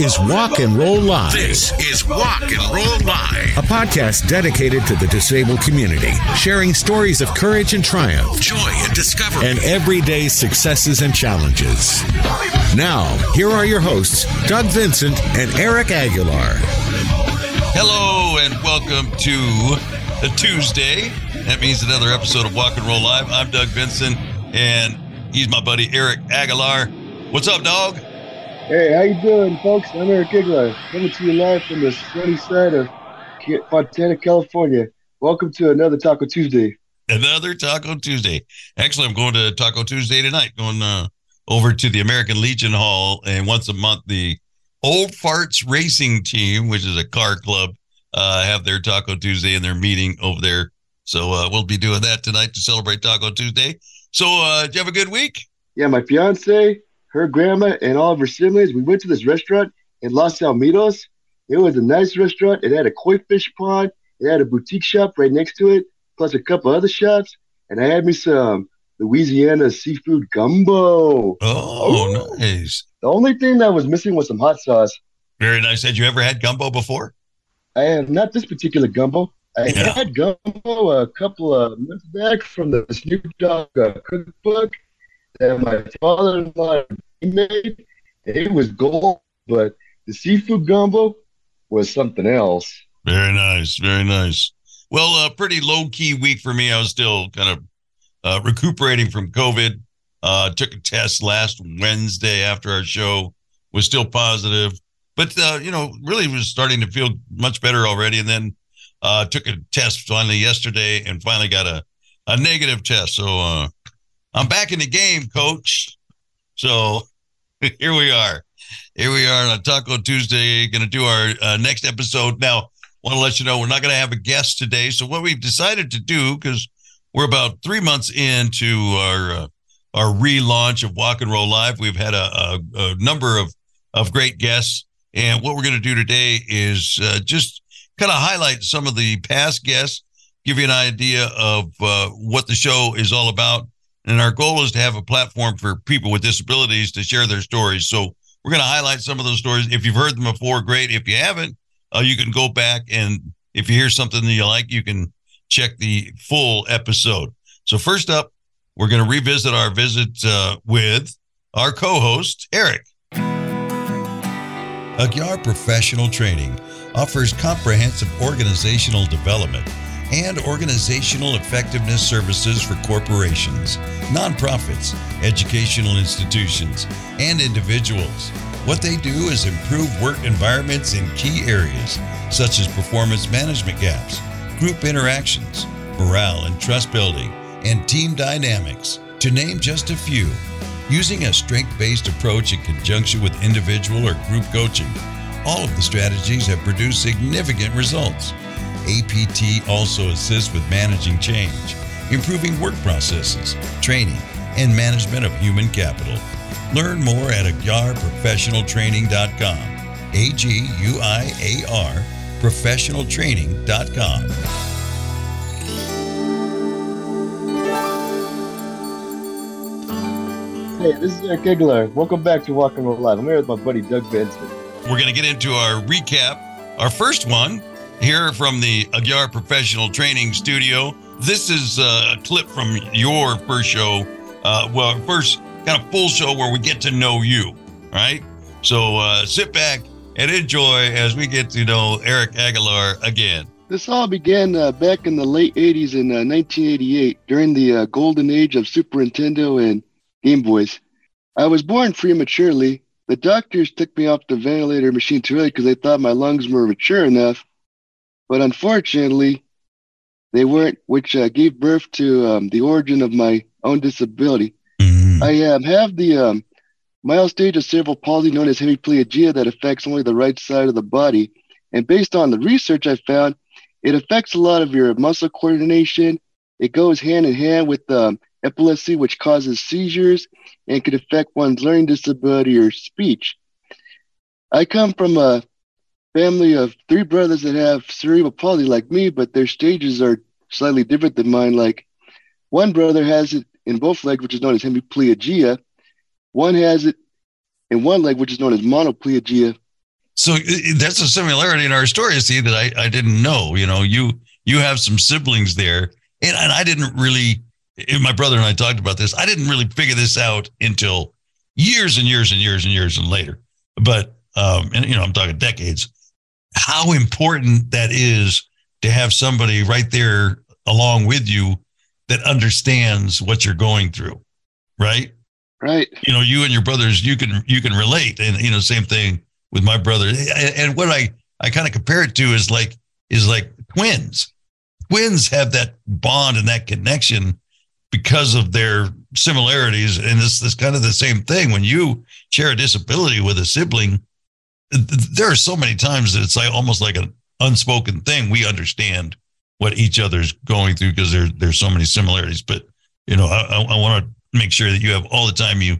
is Walk and Roll Live, This is Walk and Roll Live. a podcast dedicated to the disabled community, sharing stories of courage and triumph Joy and discovery. and everyday successes and challenges. Now, here are your hosts, Doug Vincent and Eric Aguiar. Hello and welcome to a Tuesday. That means another episode of Walk and Roll Live. I'm Doug Vincent, and he's my buddy Eric Aguiar. What's up, dog? Hey, how you doing, folks? I'm Eric Aguiar, coming to you live from the sunny side of Fontana, California. Welcome to another Taco Tuesday. Another Taco Tuesday. Actually, I'm going to Taco Tuesday tonight, going uh, over to the American Legion Hall. And once a month, the Old Farts Racing Team, which is a car club, uh, have their Taco Tuesday and their meeting over there. So uh, we'll be doing that tonight to celebrate Taco Tuesday. So, uh, did you have a good week? Yeah, my fiance, her grandma, and all of her siblings, we went to this restaurant in Los Alamitos. It was a nice restaurant. It had a koi fish pond. It had a boutique shop right next to it, plus a couple other shops. And I had me some Louisiana seafood gumbo. Oh, nice. The only thing that was missing was some hot sauce. Very nice. Had you ever had gumbo before? I have not this particular gumbo. I Yeah. had gumbo a couple of months back from the Snoop Dogg uh, cookbook that my father-in-law made. It was gold, but the seafood gumbo was something else. Very nice. Very nice. Well, a pretty low key week for me. I was still kind of uh, recuperating from COVID. Uh, took a test last Wednesday after our show, was still positive, but uh, you know, really was starting to feel much better already. And then uh, took a test finally yesterday, and finally got a a negative test. So uh, I'm back in the game, coach. So here we are. Here we are on Taco Tuesday, going to do our uh, next episode. Now, want to let you know we're not going to have a guest today. So what we've decided to do, because we're about three months into our uh, our relaunch of Walk and Roll Live, we've had a, a, a number of of great guests, and what we're going to do today is uh, just kind of highlight some of the past guests, give you an idea of uh, what the show is all about. And our goal is to have a platform for people with disabilities to share their stories. So we're going to highlight some of those stories. If you've heard them before, great. If you haven't, uh, you can go back and if you hear something that you like, you can check the full episode. So first up, we're going to revisit our visit uh, with our co-host Eric. Aguiar Professional Training offers comprehensive organizational development and organizational effectiveness services for corporations, nonprofits, educational institutions, and individuals. What they do is improve work environments in key areas such as performance management gaps, group interactions, morale and trust building, and team dynamics, to name just a few. Using a strength based approach in conjunction with individual or group coaching, all of the strategies have produced significant results. APT also assists with managing change, improving work processes, training, and management of human capital. Learn more at aguiarprofessionaltraining.com. A G U I A R professionaltraining.com. Hey, this is Eric Aguiar. Welcome back to Walk and Roll Live. I'm here with my buddy Doug Vincent. We're going to get into our recap. Our first one here from the Aguiar Professional Training Studio. This is uh, a clip from your first show, uh, well, first kind of full show where we get to know you, right? So uh, sit back and enjoy as we get to know Eric Aguiar again. This all began uh, back in the late 80s in uh, 1988 during the uh, golden age of Super Nintendo and Game Boys. I was born prematurely. The doctors took me off the ventilator machine too early because they thought my lungs were mature enough. But unfortunately, they weren't, which uh, gave birth to um, the origin of my own disability. I um, have the um, mild stage of cerebral palsy known as hemiplegia that affects only the right side of the body. And based on the research I found, it affects a lot of your muscle coordination. It goes hand in hand with um, epilepsy, which causes seizures and could affect one's learning disability or speech. I come from a family of three brothers that have cerebral palsy like me, but their stages are slightly different than mine. Like one brother has it in both legs, which is known as hemiplegia. One has it in one leg, which is known as monoplegia. So that's a similarity in our story, see, that I, I didn't know. You know, you you have some siblings there, and, and I didn't really. My brother and I talked about this. I didn't really figure this out until years and years and years and years and later. But um, and you know, I'm talking decades. How important that is to have somebody right there along with you that understands what you're going through, right? Right. you know you and your brothers you can you can relate. And you know same thing with my brother. And, and what i i kind of compare it to is like is like twins. Twins have that bond and that connection because of their similarities. And it's this kind of the same thing. When you share a disability with a sibling there are so many times that it's like almost like an unspoken thing. We understand what each other's going through because there there's so many similarities but you know i, I, want to make sure that you have all the time you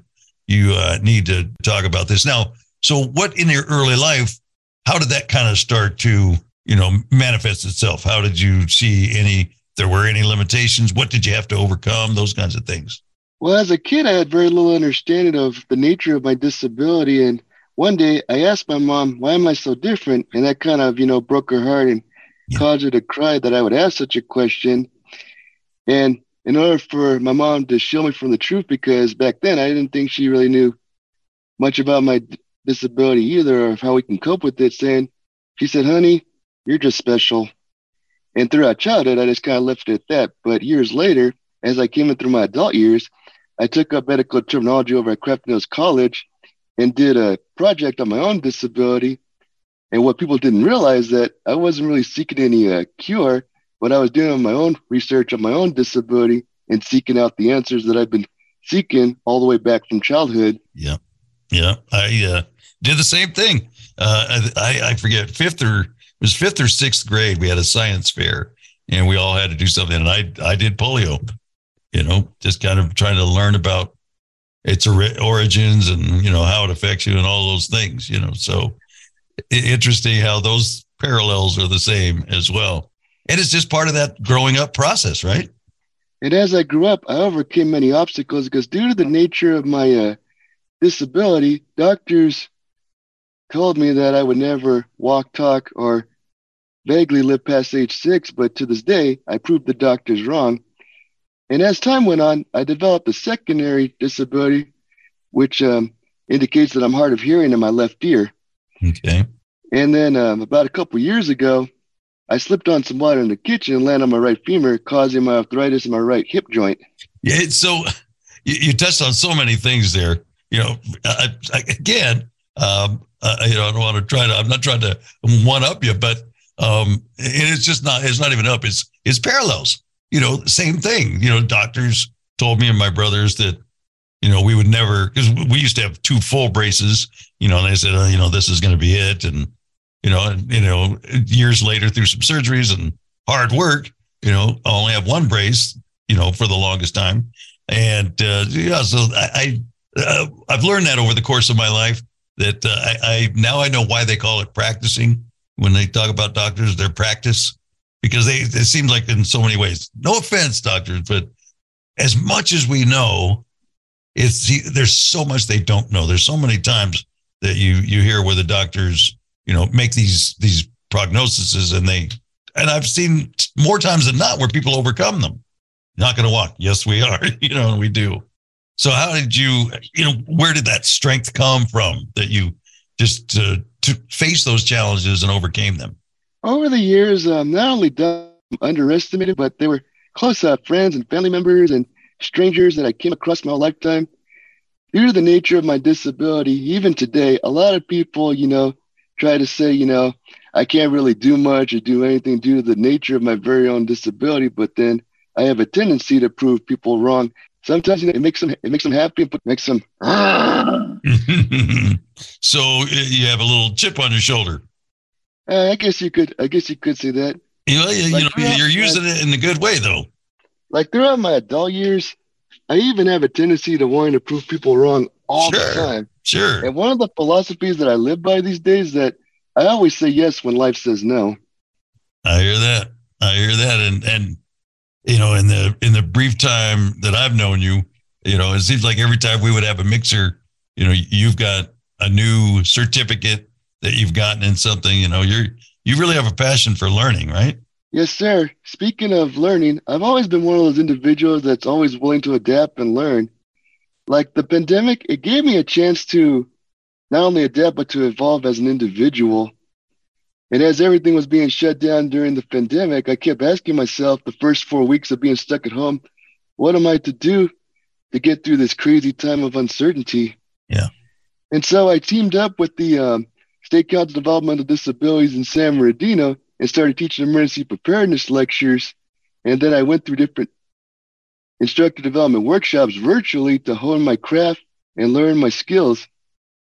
you uh, need to talk about this. Now so what in your early life how did that kind of start to you know manifest itself? How did you see any there were any limitations? What did you have to overcome? Those kinds of things. Well, as a kid, I had very little understanding of the nature of my disability. And one day I asked my mom, why am I so different? And that kind of, you know, broke her heart and Yeah. caused her to cry that I would ask such a question. And in order for my mom to shield me from the truth, because back then I didn't think she really knew much about my disability either or how we can cope with it, saying, she said, honey, you're just special. And throughout childhood, I just kind of left it at that. But years later, as I came in through my adult years, I took up medical terminology over at Crafton Hills College and did a project on my own disability. And what people didn't realize that I wasn't really seeking any uh, cure, but I was doing my own research on my own disability and seeking out the answers that I've been seeking all the way back from childhood. yeah yeah i uh, did the same thing uh, I, I forget fifth or it was fifth or sixth grade we had a science fair and we all had to do something and i i did polio you know just kind of trying to learn about its origins and you know how it affects you and all those things you know so interesting how those parallels are the same as well and it's just part of that growing up process right And as I grew up, I overcame many obstacles because due to the nature of my uh, disability, doctors told me that I would never walk, talk, or vaguely live past age six. But to this day, I proved the doctors wrong. And as time went on, I developed a secondary disability, which um, indicates that I'm hard of hearing in my left ear. okay And then um, about a couple years ago, I slipped on some water in the kitchen and landed on my right femur, causing my arthritis in my right hip joint. Yeah, so you, you touched on so many things there. You know, I, I, again, um, I, you know, I don't want to try to. I'm not trying to one up you, but um, and it's just not. It's not even up. It's it's parallels. You know, same thing. You know, doctors told me and my brothers that you know we would never because we used to have two full braces. You know, and they said, uh, you know, this is going to be it, and you know, and you know, years later through some surgeries and hard work, you know, I only have one brace you know, for the longest time. And uh, yeah, so I, I uh, I've learned that over the course of my life that uh, I, I now I know why they call it practicing when they talk about doctors, their practice, because they it seems like in so many ways. No offense, doctors, but as much as we know, it's there's so much they don't know. There's so many times that you you hear where the doctors you know make these these prognoses and they and I've seen more times than not where people overcome them not going to walk. Yes, we are. You know, and we do. So, how did you, you know, where did that strength come from that you just uh, to face those challenges and overcame them? Over the years, um, not only dumb, underestimated, but they were close uh, friends and family members and strangers that I came across my lifetime. Due to the nature of my disability, even today, a lot of people, you know, try to say, you know, I can't really do much or do anything due to the nature of my very own disability. But then I have a tendency to prove people wrong. Sometimes you know, it makes them it makes them happy, but makes them. so you have a little chip on your shoulder. Uh, I guess you could. I guess you could say that. You know, you, Like, know yeah, you're using it in a good way, though. Like throughout my adult years, I even have a tendency to wanting to prove people wrong all Sure. the time. Sure. And one of the philosophies that I live by these days is that I always say yes when life says no. I hear that. I hear that. And and you know, in the in the brief time that I've known you, you know, it seems like every time we would have a mixer, you know, you've got a new certificate that you've gotten in something. You know, you're you really have a passion for learning, right? Yes, sir. Speaking of learning, I've always been one of those individuals that's always willing to adapt and learn. Like the pandemic, it gave me a chance to not only adapt, but to evolve as an individual. And as everything was being shut down during the pandemic, I kept asking myself the first four weeks of being stuck at home, what am I to do to get through this crazy time of uncertainty? Yeah. And so I teamed up with the um, State Council of Developmental Disabilities in San Bernardino and started teaching emergency preparedness lectures. And then I went through different instructor development workshops virtually to hone my craft and learn my skills.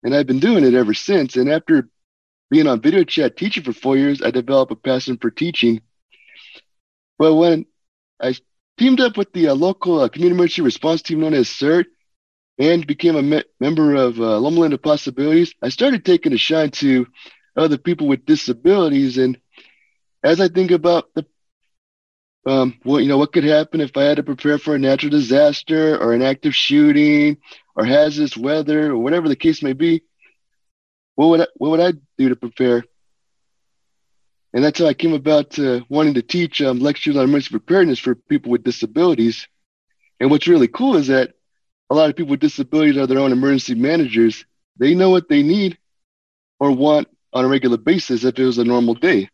And I've been doing it ever since. And after being on video chat teaching for four years, I developed a passion for teaching. But when I teamed up with the uh, local uh, community emergency response team known as CERT and became a me- member of uh, Loma Linda Possibilities, I started taking a shine to other people with disabilities. And as I think about the um, well, you know, what could happen if I had to prepare for a natural disaster or an active shooting or hazardous weather or whatever the case may be? What would I, what would I do to prepare? And that's how I came about uh, wanting to teach um, lectures on emergency preparedness for people with disabilities. And what's really cool is that a lot of people with disabilities are their own emergency managers. They know what they need or want on a regular basis if it was a normal day.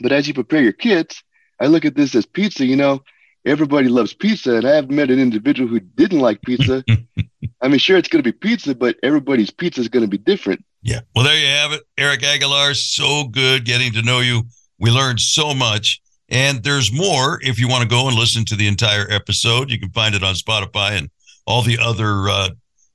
But as you prepare your kits, I look at this as pizza. You know, everybody loves pizza, and I have met an individual who didn't like pizza. I mean, sure, it's going to be pizza, but everybody's pizza is going to be different. Yeah. Well, there you have it. Eric Aguiar, so good getting to know you. We learned so much. And there's more if you want to go and listen to the entire episode. You can find it on Spotify and all the other uh,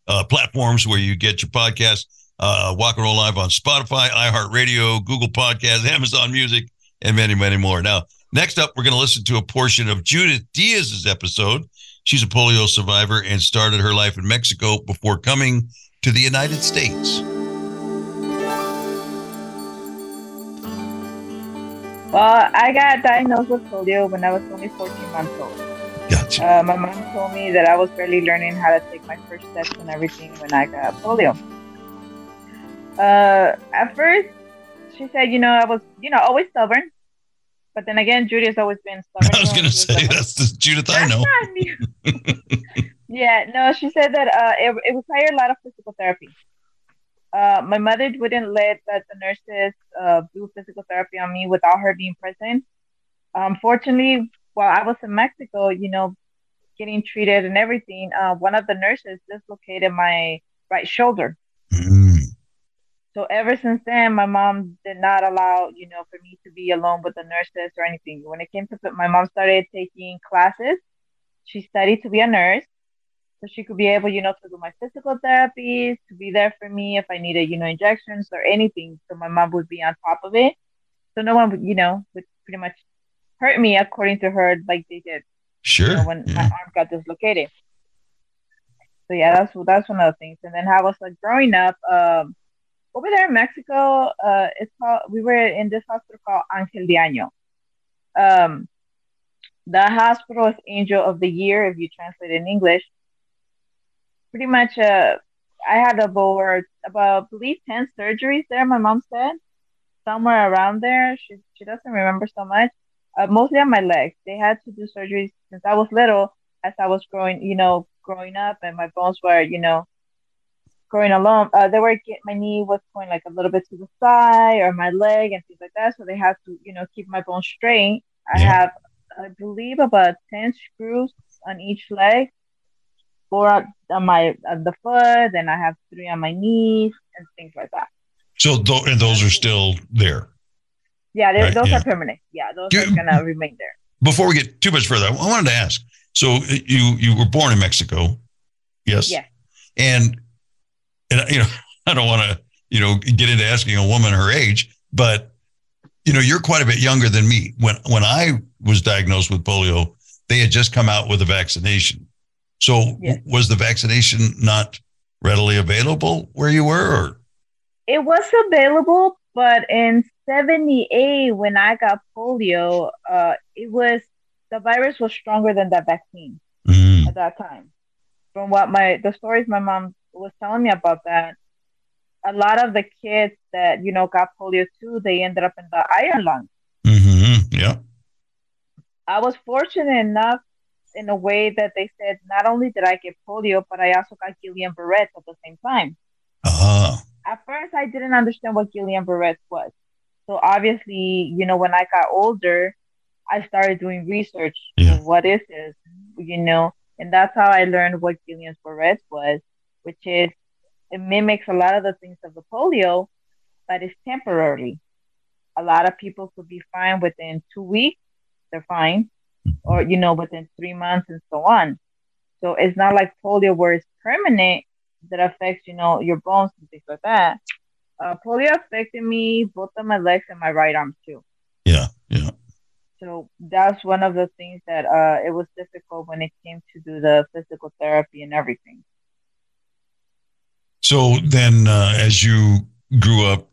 uh, platforms where you get your podcast. Uh, Walk and Roll Live on Spotify, iHeartRadio, Google Podcasts, Amazon Music, and many, many more. Now, next up, we're going to listen to a portion of Judith Diaz's episode. She's a polio survivor and started her life in Mexico before coming to the United States. Well, I got diagnosed with polio when I was only 14 months old. Gotcha. Uh, my mom told me that I was barely learning how to take my first steps and everything when I got polio. Uh, at first, she said, you know, I was, you know, always stubborn. But then again, Judy has always been stubborn. I was going to say that's the Judith I know. yeah, no, she said that uh, it, it required a lot of physical therapy. Uh, my mother wouldn't let that the nurses uh, do physical therapy on me without her being present. Unfortunately, while I was in Mexico, you know, getting treated and everything, uh, one of the nurses dislocated my right shoulder. Mm. So ever since then, my mom did not allow, you know, for me to be alone with the nurses or anything. When it came to, my mom started taking classes. She studied to be a nurse, so she could be able, you know, to do my physical therapies, to be there for me if I needed, you know, injections or anything. So my mom would be on top of it. So no one would, you know, would pretty much hurt me according to her, like they did Sure. you know, when my arm got dislocated. So yeah, that's that's one of the things. And then how I was like growing up, um, over there in Mexico, uh, it's called we were in this hospital called Angel de Año. Um, the hospital is Angel of the Year if you translate it in English. Pretty much, uh, I had about about I believe ten surgeries there. My mom said somewhere around there. She she doesn't remember so much uh, mostly on my legs. They had to do surgeries since I was little, as I was growing, you know, growing up, and my bones were, you know, growing along. Uh, they were get my knee was going like a little bit to the side or my leg and things like that. So they had to, you know, keep my bones straight. I Yeah. have, I believe, about ten screws on each leg, four on on my on the foot, and I have three on my knees and things like that. So th- and those are still there. Yeah, Right, those yeah. are permanent. Yeah, those You- are gonna remain there. Before we get too much further, I wanted to ask. So you you were born in Mexico, yes? Yes. And and you know I don't want to you know get into asking a woman her age, but you know you're quite a bit younger than me. When when I was diagnosed with polio, they had just come out with a vaccination. So Yes. was the vaccination not readily available where you were? Or? It was available, but in 78, when I got polio, uh, it was the virus was stronger than that vaccine Mm. at that time. From what my the stories my mom was telling me about that, a lot of the kids that you know got polio too, they ended up in the iron lung. hmm Yeah. I was fortunate enough in a way that they said not only did I get polio, but I also got Guillain-Barré at the same time. Ah. At first, I didn't understand what Guillain-Barré was. So obviously, you know, when I got older, I started doing research. Yeah. What is this? You know, and that's how I learned what Guillain-Barré was, which is it mimics a lot of the things of the polio, but it's temporary. A lot of people could be fine within two weeks, they're fine, mm-hmm. or you know, within three months and so on. So it's not like polio where it's permanent that affects, you know, your bones and things like that. Uh, polio affected me both of my legs and my right arm too. Yeah. Yeah. So that's one of the things that uh, it was difficult when it came to do the physical therapy and everything. So then, uh, as you grew up,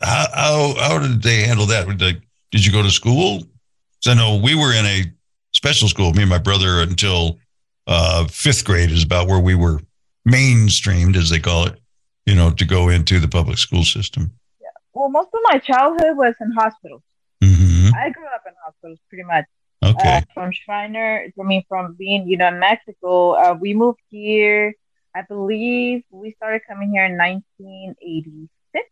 how, how how did they handle that? Did, did you go to school? 'Cause I know we were in a special school. Me and my brother until uh, fifth grade is about where we were mainstreamed, as they call it. You know, to go into the public school system. Yeah. Well, most of my childhood was in hospitals. hmm I grew up in hospitals pretty much. Okay. Uh, from Shriner, I mean, from being, you know, in Mexico, uh, we moved here. I believe we started coming here in 1986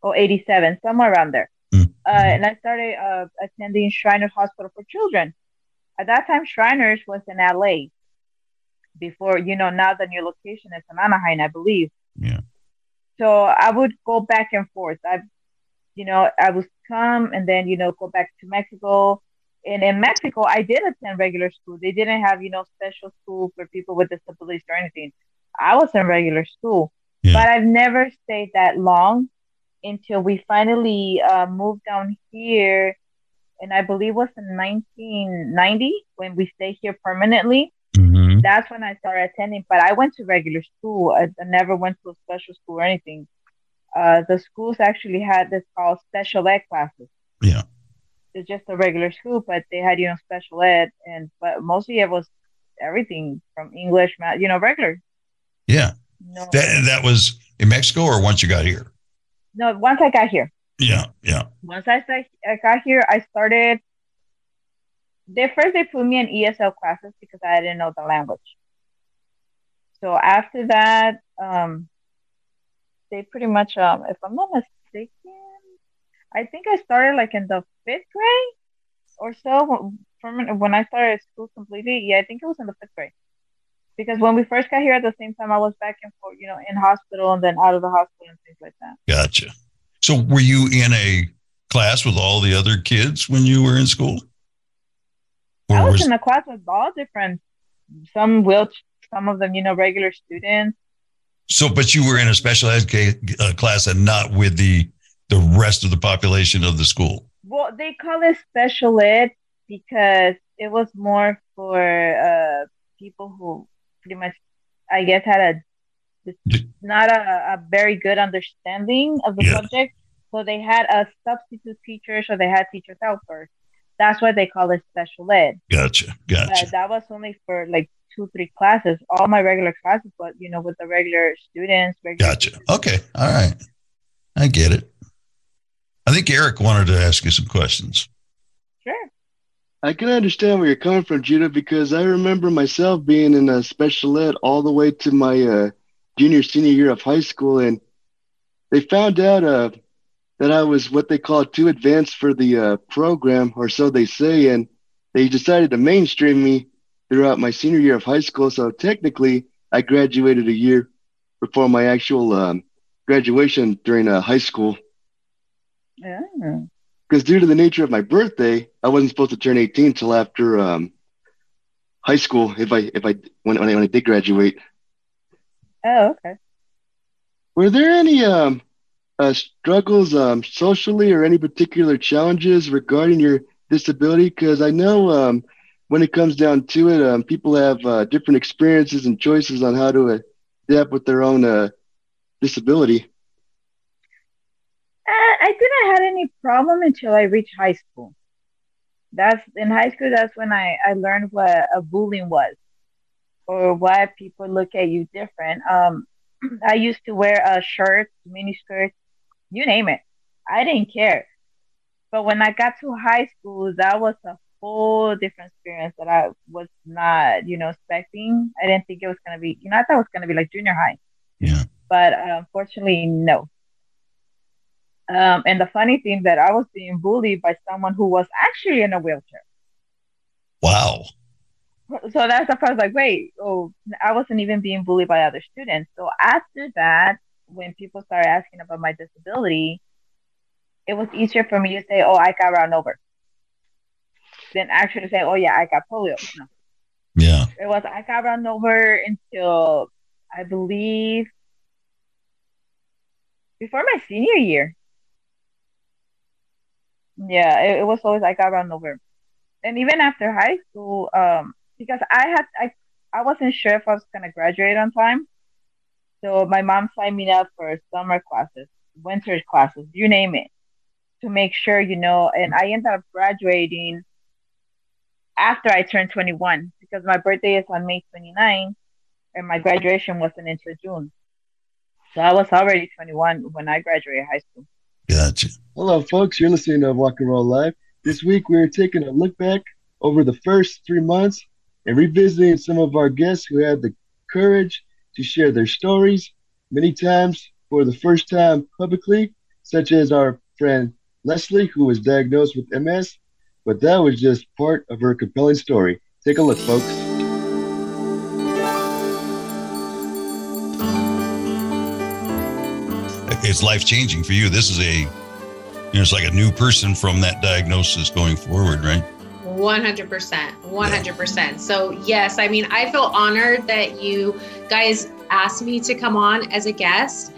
or 87, somewhere around there. Mm. Uh, and I started uh, attending Shriners Hospital for Children. At that time, Shriners was in LA. Before, you know, now the new location is in Anaheim, I believe. Yeah. So I would go back and forth. I, you know, I would come and then, you know, go back to Mexico. And in Mexico, I did attend regular school. They didn't have, you know, special school for people with disabilities or anything. I was in regular school, Yeah. but I've never stayed that long until we finally uh, moved down here. And I believe it was in 1990 when we stayed here permanently. That's when I started attending. But I went to regular school. I, I never went to a special school or anything. Uh, the schools actually had this called special ed classes. Yeah. It's just a regular school, but they had you know special ed, and but mostly it was everything from English, math, you know, regular. Yeah. No, That that was in Mexico, or once you got here. no. Once I got here, Yeah. Yeah. once I, I got here, I started. They first they put me in ESL classes because I didn't know the language. So after that, um, they pretty much, um, if I'm not mistaken, I think I started like in the fifth grade or so. From when I started school completely, yeah, I think it was in the fifth grade. Because when we first got here, at the same time, I was back and forth, you know, in hospital and then out of the hospital and things like that. Gotcha. So were you in a class with all the other kids when you were in school? Or I was, was- in a class with all different, some will, some of them, you know, regular students. so, but you were in a special ed uh, class and not with the the rest of the population of the school. Well, they call it special ed because it was more for uh, people who pretty much, I guess, had a not a, a very good understanding of the Yeah. subject. So they had a substitute teacher, so they had teachers out helpers. That's why they call it special ed. Gotcha. But Gotcha. that was only for like two, three classes. All my regular classes, but you know, with the regular students. Regular Gotcha. Okay. All right. I get it. I think Eric wanted to ask you some questions. Sure. I can understand where you're coming from, Judah, because I remember myself being in a special ed all the way to my uh, junior, senior year of high school, and they found out uh, that I was what they call too advanced for the uh, program, or so they say, and they decided to mainstream me throughout my senior year of high school. So technically, I graduated a year before my actual um, graduation during uh, high school Yeah. because due to the nature of my birthday, I wasn't supposed to turn 18 till after um, high school. If I if I when when I, when I did graduate, Oh, okay. were there any um, uh, struggles um, socially or any particular challenges regarding your disability? Because I know um, when it comes down to it, um, people have uh, different experiences and choices on how to adapt with their own uh, disability. Uh, I didn't have any problem until I reached high school. that's in high school. That's when I I learned what a bullying was, or why people look at you different. Um, I used to wear a shirt, mini skirts, you name it. I didn't care. But when I got to high school, that was a whole different experience that I was not, you know, expecting. I didn't think it was gonna be, you know, I thought it was gonna be like junior high. Yeah. But uh, unfortunately, no. Um, and the funny thing that I was being bullied by someone who was actually in a wheelchair. Wow. So that's the first like, wait, oh, I wasn't even being bullied by other students. So after that, when people started asking about my disability, it was easier for me to say, oh, I got run over than actually to say, oh, yeah, I got polio. No. Yeah. It was, I got run over until I believe before my senior year. Yeah, it, it was always I got run over. And even after high school, um, because I had I I wasn't sure if I was gonna graduate on time. So my mom signed me up for summer classes, winter classes, you name it, to make sure, you know, and I ended up graduating after I turned 21 because my birthday is on May 29 and my graduation wasn't until June. So I was already 21 when I graduated high school. Gotcha. Hello, uh, folks. You're listening to Walk and Roll Live. This week, we're taking a look back over the first three months and revisiting some of our guests who had the courage to share their stories, many times for the first time publicly, such as our friend Leslie, who was diagnosed with MS. But that was just part of her compelling story. Take a look, folks. It's life changing for you. This is a, you know, it's like a new person from that diagnosis going forward, right? 100% 100% so yes i mean i feel honored that you guys asked me to come on as a guest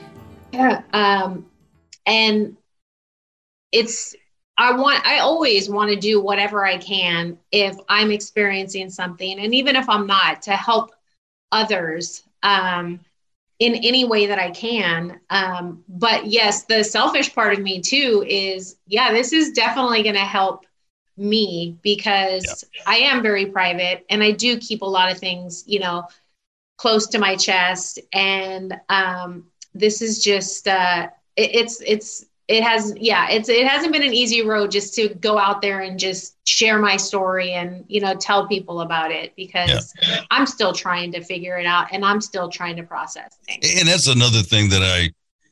Yeah. um and it's i want i always want to do whatever i can if i'm experiencing something and even if i'm not to help others um in any way that I can. Um, but yes, the selfish part of me too is, yeah, this is definitely going to help me because I am very private and I do keep a lot of things, you know, close to my chest. And um, this is just, uh, it, it's, it's, it has, yeah, it's, it hasn't been an easy road just to go out there and just share my story and, you know, tell people about it because I'm still trying to figure it out and I'm still trying to process things. And that's another thing that I,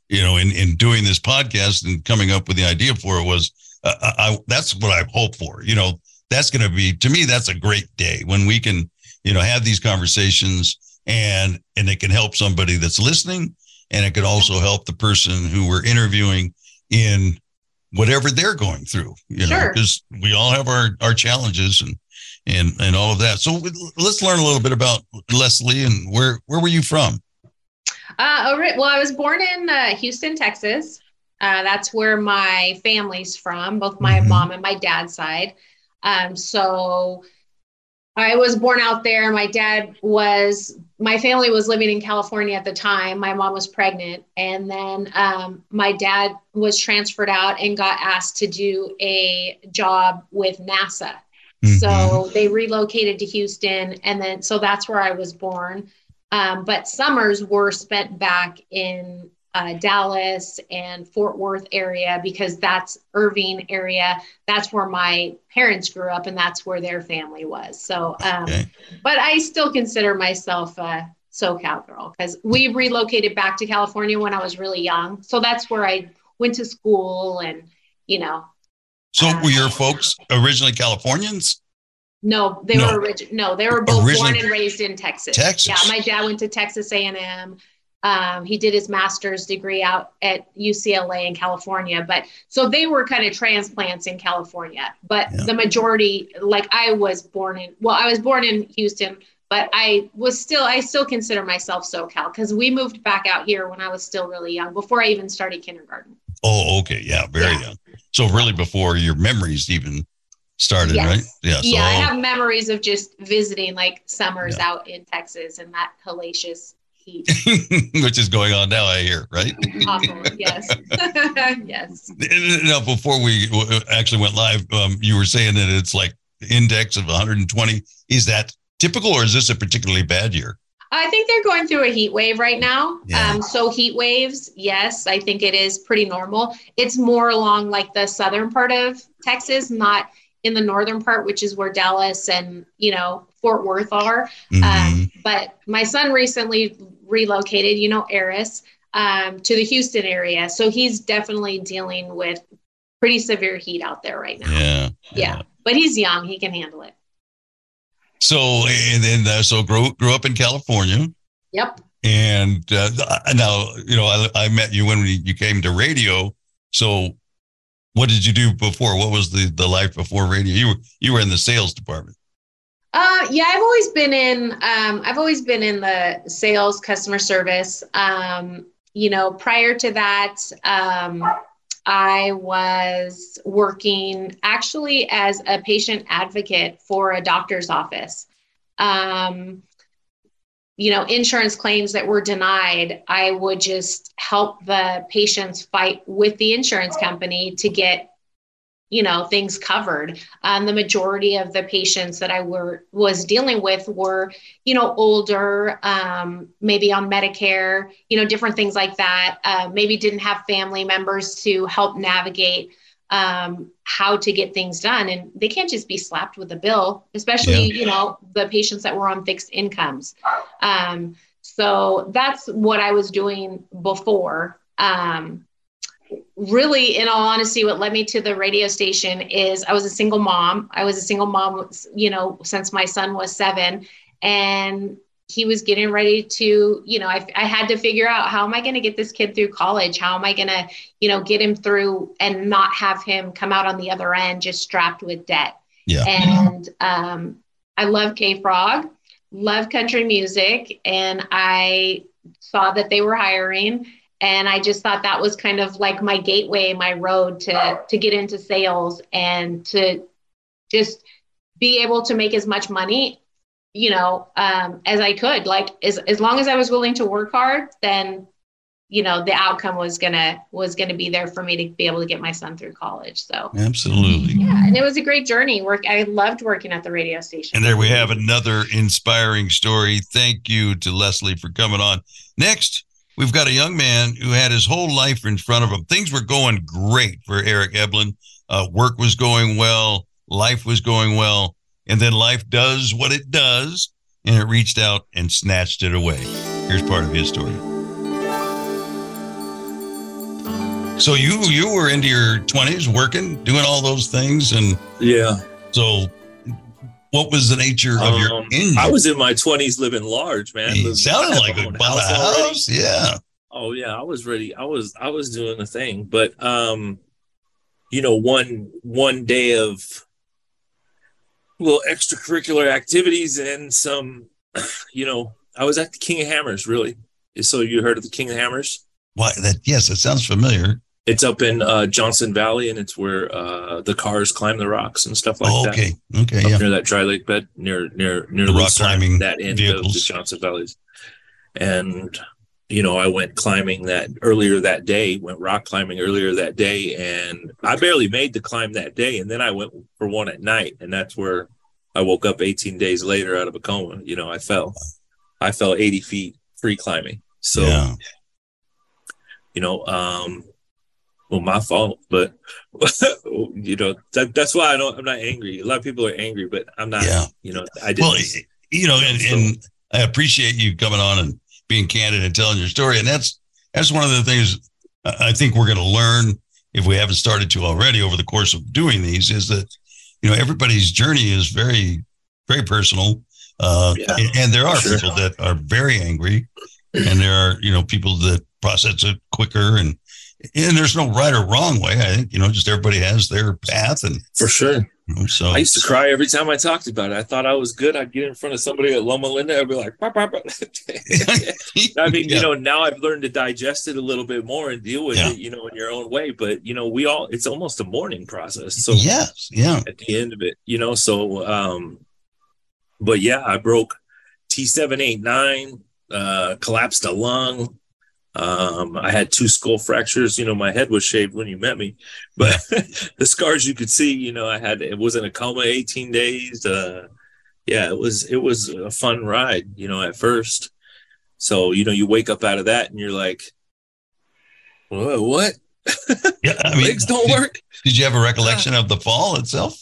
you know, in, in doing this podcast and coming up with the idea for it was, uh, I, I, that's what I hope for. You know, that's going to be to me. That's a great day when we can, you know, have these conversations and and it can help somebody that's listening, and it could also help the person who we're interviewing in whatever they're going through. You know, because we all have our our challenges and and and all of that. So let's learn a little bit about Leslie and where where were you from? Uh, all right. Well, I was born in uh, Houston, Texas. Uh, that's where my family's from, both my Mhm. mom and my dad's side. Um, so I was born out there. My dad was, my family was living in California at the time. My mom was pregnant. And then um, my dad was transferred out and got asked to do a job with NASA. Mhm. So they relocated to Houston, and then so that's where I was born. Um, but summers were spent back in uh, Dallas and Fort Worth area because that's Irving area. That's where my parents grew up, and that's where their family was. So, um, Okay. but I still consider myself a SoCal girl because we relocated back to California when I was really young. So that's where I went to school, and you know, So were your folks originally Californians? No, they No. were origin. No, they were both Originally- born and raised in Texas. Texas. Yeah, my dad went to Texas A and M. Um, he did his master's degree out at UCLA in California, but so they were kind of transplants in California. But Yeah. the majority, like I was born in, well, I was born in Houston, but I was still, I still consider myself SoCal because we moved back out here when I was still really young, before I even started kindergarten. Oh, okay. Yeah, very Yeah. young. So really before your memories even started, Yes. right? Yeah. So yeah, I have memories of just visiting like summers Yeah. out in Texas and that hellacious heat. which is going on now, I hear, right? Awful. Yes. yes. Now, before we actually went live, um, you were saying that it's like index of 120. Is that typical, or is this a particularly bad year? I think they're going through a heat wave right now. Yeah. Um, so heat waves, yes, I think it is pretty normal. It's more along like the southern part of Texas, not in the northern part, which is where Dallas and you know Fort Worth are. Mhm. Um, but my son recently relocated, you know, Eris, um, to the Houston area, so he's definitely dealing with pretty severe heat out there right now. yeah. yeah. But he's young; he can handle it. So, and then, uh, so grew, grew up in California. Yep. And uh, now, you know, I, I met you when we, you came to radio. So, what did you do before? What was the, the life before radio? You were you were in the sales department. Uh, yeah, I've always been in. Um, I've always been in the sales, customer service. Um, you know, prior to that, um, I was working actually as a patient advocate for a doctor's office. Um, you know, insurance claims that were denied, I would just help the patients fight with the insurance company to get you know things covered. Um, the majority of the patients that i were was dealing with were you know older um, maybe on medicare you know different things like that. Uh, maybe didn't have family members to help navigate um, how to get things done. And they can't just be slapped with a bill especially Yeah. you know the patients that were on fixed incomes. Um, so that's what i was doing before. Um, really in all honesty what led me to the radio station is i was a single mom. I was a single mom you know since my son was seven. And he was getting ready to you know i, I had to figure out how am i going to get this kid through college how am i going to you know get him through and not have him come out on the other end just strapped with debt Yeah. and um, i love k-frog love country music and i saw that they were hiring and i just thought that was kind of like my gateway my road to to get into sales and to just be able to make as much money you know um, as i could like as, as long as i was willing to work hard then you know the outcome was gonna was gonna be there for me to be able to get my son through college so Absolutely. yeah and it was a great journey work i loved working at the radio station And there we have another inspiring story. Thank you to Leslie for coming on. Next, we've got a young man who had his whole life in front of him. Things were going great for Eric Eblin. Uh, work was going well, life was going well, and then life does what it does, and it reached out and snatched it away. Here's part of his story. So you you were into your 20s working, doing all those things and Yeah. so, what was the nature of your Um, injury? I was in my 20s living large, man. It sounded like a a house. Yeah. Oh yeah, I was ready. I was I was doing the thing, but um, you know, one one day of little extracurricular activities and some, you know, I was at the King of Hammers. Really, so you heard of the King of Hammers? Why that? Yes, it sounds familiar. It's up in uh, Johnson Valley, and it's where uh, the cars climb the rocks and stuff like oh, that. okay. Okay. Yeah. near that dry lake bed near near near The rock climbing that end of the. Johnson Valleys. And you know, I went climbing that earlier that day, went rock climbing earlier that day, and I barely made the climb that day. And then I went for one at night, and that's where I woke up 18 days later out of a coma. You know, I fell, I fell 80 feet free climbing. So yeah. you know, um, well, my fault, but you know, that, that's why I don't, I'm not angry. A lot of people are angry, but I'm not, Yeah. you know, I didn't. Well, you know, and, and I appreciate you coming on and being candid and telling your story. And that's that's one of the things I think we're going to learn if we haven't started to already over the course of doing these is that you know everybody's journey is very very personal. Uh, Yeah, and, and there are sure. people that are very angry, and there are you know people that process it quicker and and there's no right or wrong way. I think you know just everybody has their path and for sure. you know, so I used to cry every time I talked about it. I thought I was good. I'd get in front of somebody at Loma Linda. I'd be like, "Bah, bah, bah." I mean, Yeah. you know, now I've learned to digest it a little bit more and deal with Yeah. it, you know, in your own way. But, you know, we all, it's almost a mourning process. So, yes, yeah. at the end of it, you know. So, um, but yeah, I broke T seven eight nine, uh, collapsed a lung. Um, I had two skull fractures. You know, my head was shaved when you met me, but the scars you could see. You know, I had it was in a coma 18 days. Uh, yeah, it was it was a fun ride. You know, at first. So you know, you wake up out of that and you're like, what? Yeah, I mean, Legs don't did, work. Did you have a recollection of the fall itself?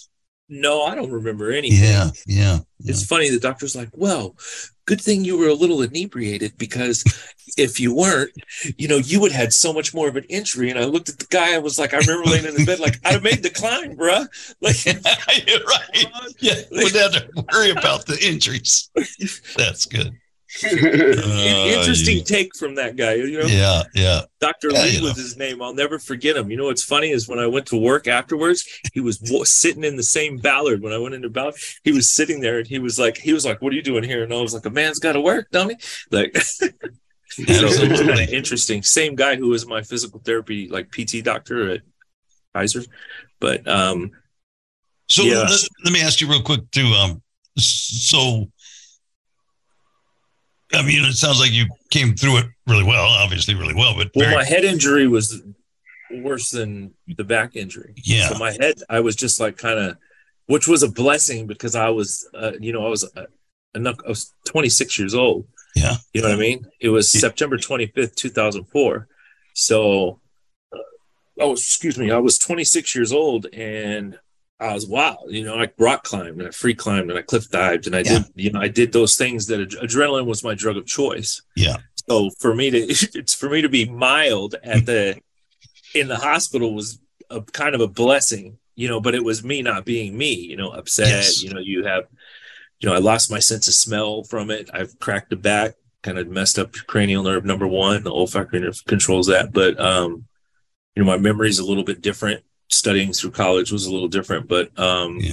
No, I don't remember anything. Yeah, yeah. It's funny. The doctor's like, well, good thing you were a little inebriated because if you weren't, you know, you would have had so much more of an injury. And I looked at the guy. I was like, I remember laying in the bed, like, I'd have made the climb, bruh. Like, You're right. Yeah, wouldn't have to worry about the injuries. That's good. Uh, interesting take from that guy. You know, Yeah, yeah. Dr. Yeah, Lee you know. was his name. I'll never forget him. You know what's funny is when I went to work afterwards, he was sitting in the same Ballard. When I went into Ballard, he was sitting there and he was like, he was like, "What are you doing here?" And I was like, "A man's got to work, dummy." Like, so kind of Absolutely. interesting. Same guy who was my physical therapy like PT doctor at Kaiser, but um, So Yeah. let, let me ask you real quick too. Um, so I mean, it sounds like you came through it really well, obviously really well, but well, very, my head injury was worse than the back injury. Yeah. So my head, I was just like kind of, which was a blessing because I was, uh, you know, I was, uh, enough, I was 26 years old. Yeah. You know what I mean? It was Yeah. September 25th, 2004. So, uh, was, excuse me, I was 26 years old and I was wild. You know, I rock climbed and I free climbed and I cliff dived and I Yeah. did, you know, I did those things that ad- adrenaline was my drug of choice. Yeah. So for me to, it's for me to be mild at the, in the hospital was a kind of a blessing, you know, but it was me not being me, you know, upset. Yes. You know, you have, you know, I lost my sense of smell from it. I've cracked the back, kind of messed up cranial nerve number one. The olfactory nerve controls that. But, um, you know, my memory's a little bit different. Studying through college was a little different, but, um, Yeah.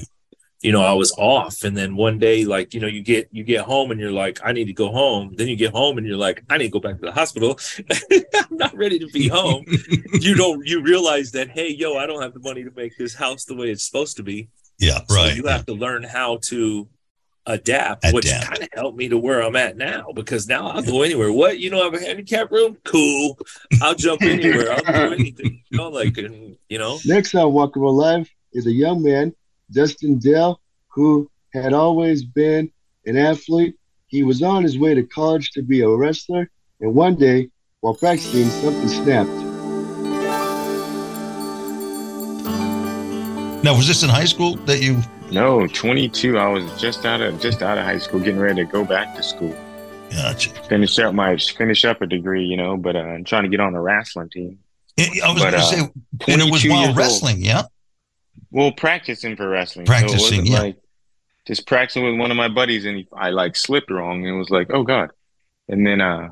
you know, I was off. And then one day, like, you know, you get, you get home and you're like, I need to go home. Then you get home and you're like, I need to go back to the hospital. I'm not ready to be home you don't you realize that hey yo i don't have the money to make this house the way it's supposed to be yeah, so right. you yeah. have to learn how to adapt, which kind of helped me to where i'm at now because now i'll go anywhere what you know i have a handicap room cool i'll jump anywhere i'll do anything you know like you know Next on Walk and Roll Live is a young man, Dustin Dale, who had always been an athlete. He was on his way to college to be a wrestler, and one day, while practicing, something snapped. Now, was this in high school that you? No, 22. I was just out of just out of high school, getting ready to go back to school, Gotcha. finish up my finish up a degree, you know. But uh, I'm trying to get on the wrestling team. I was going to uh, say, and it was while years old. wrestling, yeah. Well, practicing for wrestling. Practicing, so yeah. like just practicing with one of my buddies, and I like slipped wrong, and it was like, oh god. And then, uh,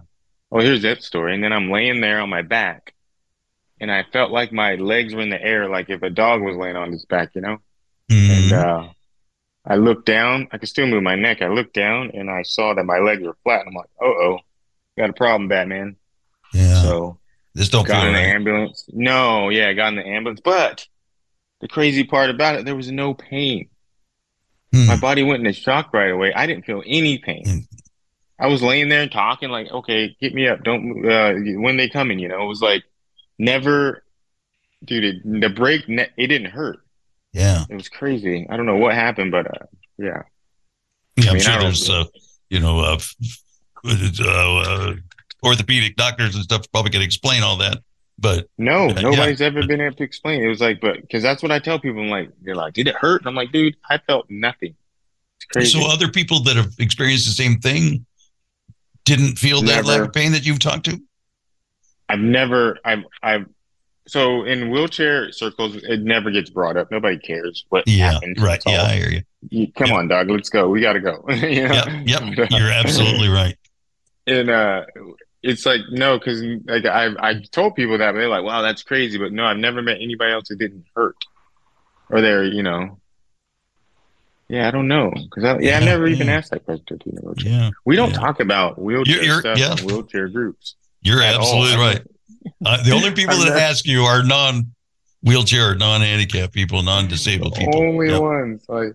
oh, here's that story. And then I'm laying there on my back, and I felt like my legs were in the air, like if a dog was laying on his back, you know. Mhm. And uh, I looked down. I could still move my neck. I looked down, and I saw that my legs were flat. I'm like, "Oh, oh, got a problem, Batman. yeah. So this don't got in the ambulance. No, yeah, I got in the ambulance. But the crazy part about it, there was no pain. Hmm. My body went into shock right away. I didn't feel any pain. Hmm. I was laying there talking like, okay, get me up. Don't uh, when they coming, you know. It was like never, dude. It, the break, ne- it didn't hurt. Yeah. It was crazy. I don't know what happened, but uh, yeah. Yeah, mean, I sure don't- there's, uh, you know, uh, uh, uh, orthopedic doctors and stuff probably can explain all that. But No, Yeah, nobody's yeah. ever been able to explain. It was like, but because that's what I tell people. I'm like, they're like, did it hurt? And I'm like, dude, I felt nothing. It's crazy. so other people that have experienced the same thing didn't feel that Never. lack of pain that you've talked to. I've never, I've, I've, so in wheelchair circles, it never gets brought up. Nobody cares what Yeah, happened. right. Yeah, I hear you. you- come Yeah. on, dog. Let's go. We got to go. You know? Yep, yep. You're absolutely right. And uh, it's like no, because like I I told people that, but they're like, wow, that's crazy. But no, I've never met anybody else who didn't hurt, or they're you know. Yeah, I don't know because I, yeah, I Yeah, never even asked that question to you. Wheelchair. Yeah, We don't yeah. talk about wheelchair You're- stuff yeah. wheelchair groups. You're all. absolutely I'm- right. Uh, the only people that ask you are non wheelchair, non handicapped people, non disabled people. Only Yep. ones like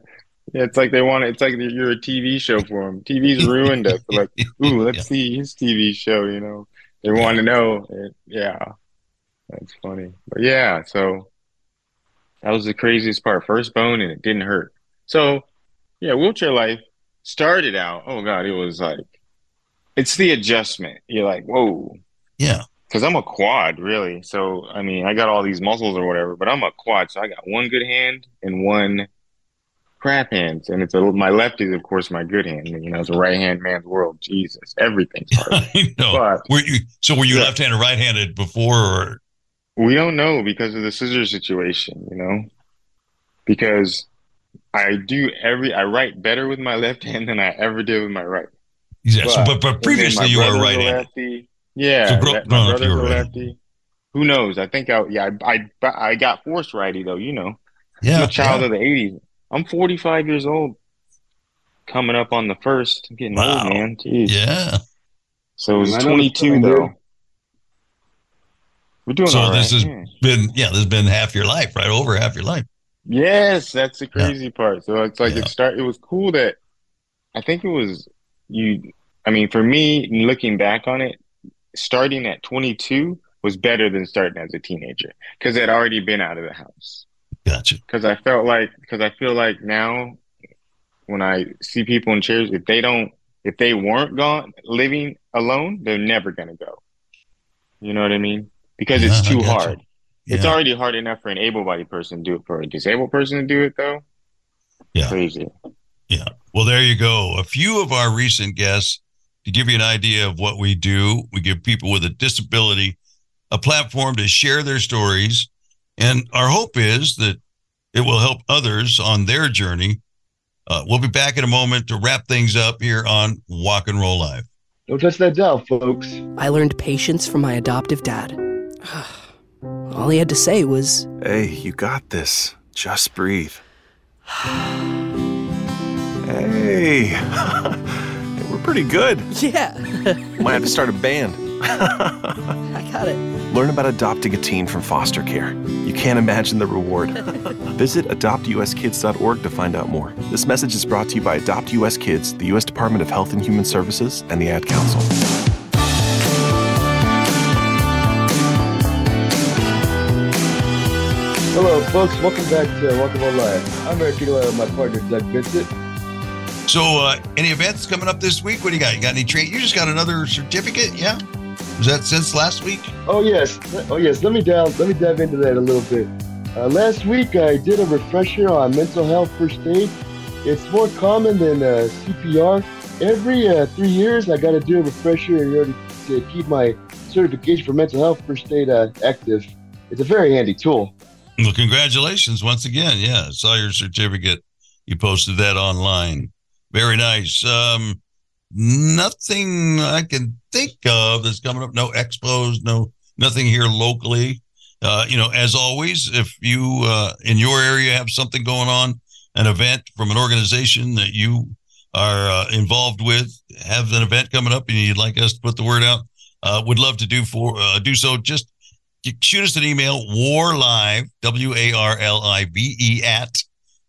Yeah, it's like they want it's like you're a TV show for them. TV's ruined us. Like, ooh, let's see his TV show. You know, they want to know. It, yeah, that's funny. But yeah, so that was the craziest part. First bone, and it didn't hurt. So yeah, wheelchair life started out. Oh god, it was like it's the adjustment. You're like, whoa, Yeah. Because I'm a quad, really. So I mean, I got all these muscles or whatever, but I'm a quad. So I got one good hand and one crap hand, and it's a, my lefty is of course my good hand. You know, it's a right hand man's world. Jesus, everything's hard. I know. But Were you so were you Yeah. left-handed, right-handed before, or we don't know because of the scissors situation. You know, because I do every I write better with my left hand than I ever did with my right. yes, but, But- but previously you were right-handed. lefty. Yeah, So grow- that- my up, brother's a right. lefty. Who knows? I think I yeah I I, I got forced righty though. You know, Yeah, I'm a child yeah. of the '80s. I'm 45 years old, coming up on the first. I'm getting Wow. old, man. Jeez. yeah. So it was I know the 22 feeling, dude. though. We're doing So all right. this has yeah. been yeah, this has been half your life, right? Over half your life. Yes, that's the crazy part. So it's like Yeah. it start. It was cool that I think it was you. I mean, for me, looking back on it, starting at 22 was better than starting as a teenager because I'd already been out of the house. Gotcha. Because I felt like, because I feel like now, when I see people in chairs, if they don't, if they weren't gone living alone, they're never gonna go. You know what I mean? Because it's Yeah, I too hard. It's already hard enough for an able-bodied person to do it. For a disabled person to do it, though, Yeah. crazy. Yeah. Well, there you go. A few of our recent guests to give you an idea of what we do. We give people with a disability a platform to share their stories. And our hope is that it will help others on their journey. Uh, we'll be back in a moment to wrap things up here on Walk and Roll Live. Don't touch that dial, folks. I learned patience from my adoptive dad. All he had to say was, Hey, you got this. Just breathe. Hey, we're pretty good. Yeah, Might have to start a band. I got it. Learn about adopting a teen from foster care. You can't imagine the reward. Visit adoptuskids.org to find out more. This message is brought to you by Adopt US Kids, the U.S. Department of Health and Human Services, and the Ad Council. Hello, folks. Welcome back to Walk and Roll Live. I'm Eric Aguiar with my partner, Doug Vincent. So, uh, any events coming up this week? What do you got? You got any train? You just got another certificate? Yeah. Was that since last week? Oh yes, oh yes. Let me down. Let me dive into that a little bit. Uh, last week I did a refresher on mental health first aid. It's more common than uh, CPR. Every uh, three years I got to do a refresher in order to keep my certification for mental health first aid uh, active. It's a very handy tool. Well, congratulations once again. Yeah, I saw your certificate. You posted that online. Very nice. Um, nothing I can think of that's coming up. No expos. No nothing here locally. Uh, you know, as always, if you uh, in your area have something going on, an event from an organization that you are uh, involved with, have an event coming up, and you'd like us to put the word out, uh, would love to do for uh, do so. Just shoot us an email warlive w-a-r-l-i-v-e at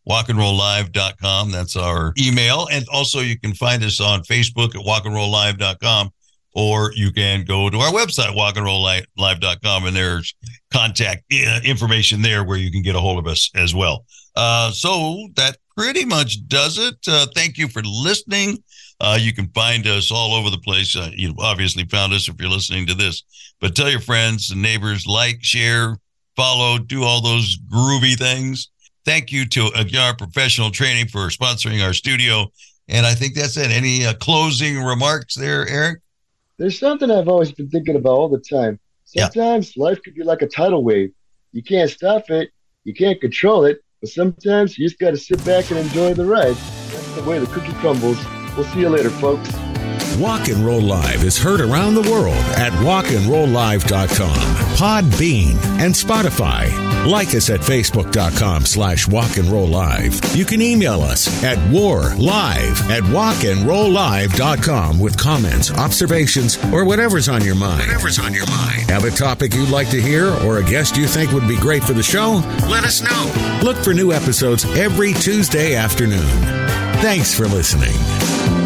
walkandrolllive.com that's our email. And also you can find us on facebook at walkandrolllive.com or you can go to our website walkandrolllive.com and there's contact uh, information there where you can get a hold of us as well. Uh, so that pretty much does it. Uh, thank you for listening. Uh, you can find us all over the place. Uh, you obviously found us if you're listening to this. But tell your friends and neighbors, like, share, follow, do all those groovy things. Thank you to Aguiar Professional Training for sponsoring our studio. And I think that's it. Any uh, closing remarks there, Eric? There's something I've always been thinking about all the time. Yeah. Sometimes life could be like a tidal wave. You can't stop it, you can't control it, but sometimes you just got to sit back and enjoy the ride. That's the way the cookie crumbles. We'll see you later, folks. Walk and Roll Live is heard around the world at walkandrolllive.com, Podbean, and Spotify. Like us at facebook.com slash walk and roll live. You can email us at warlive at walkandrolllive.com with comments, observations, or whatever's on your mind. Whatever's on your mind. Have a topic you'd like to hear or a guest you think would be great for the show? Let us know. Look for new episodes every Tuesday afternoon. Thanks for listening.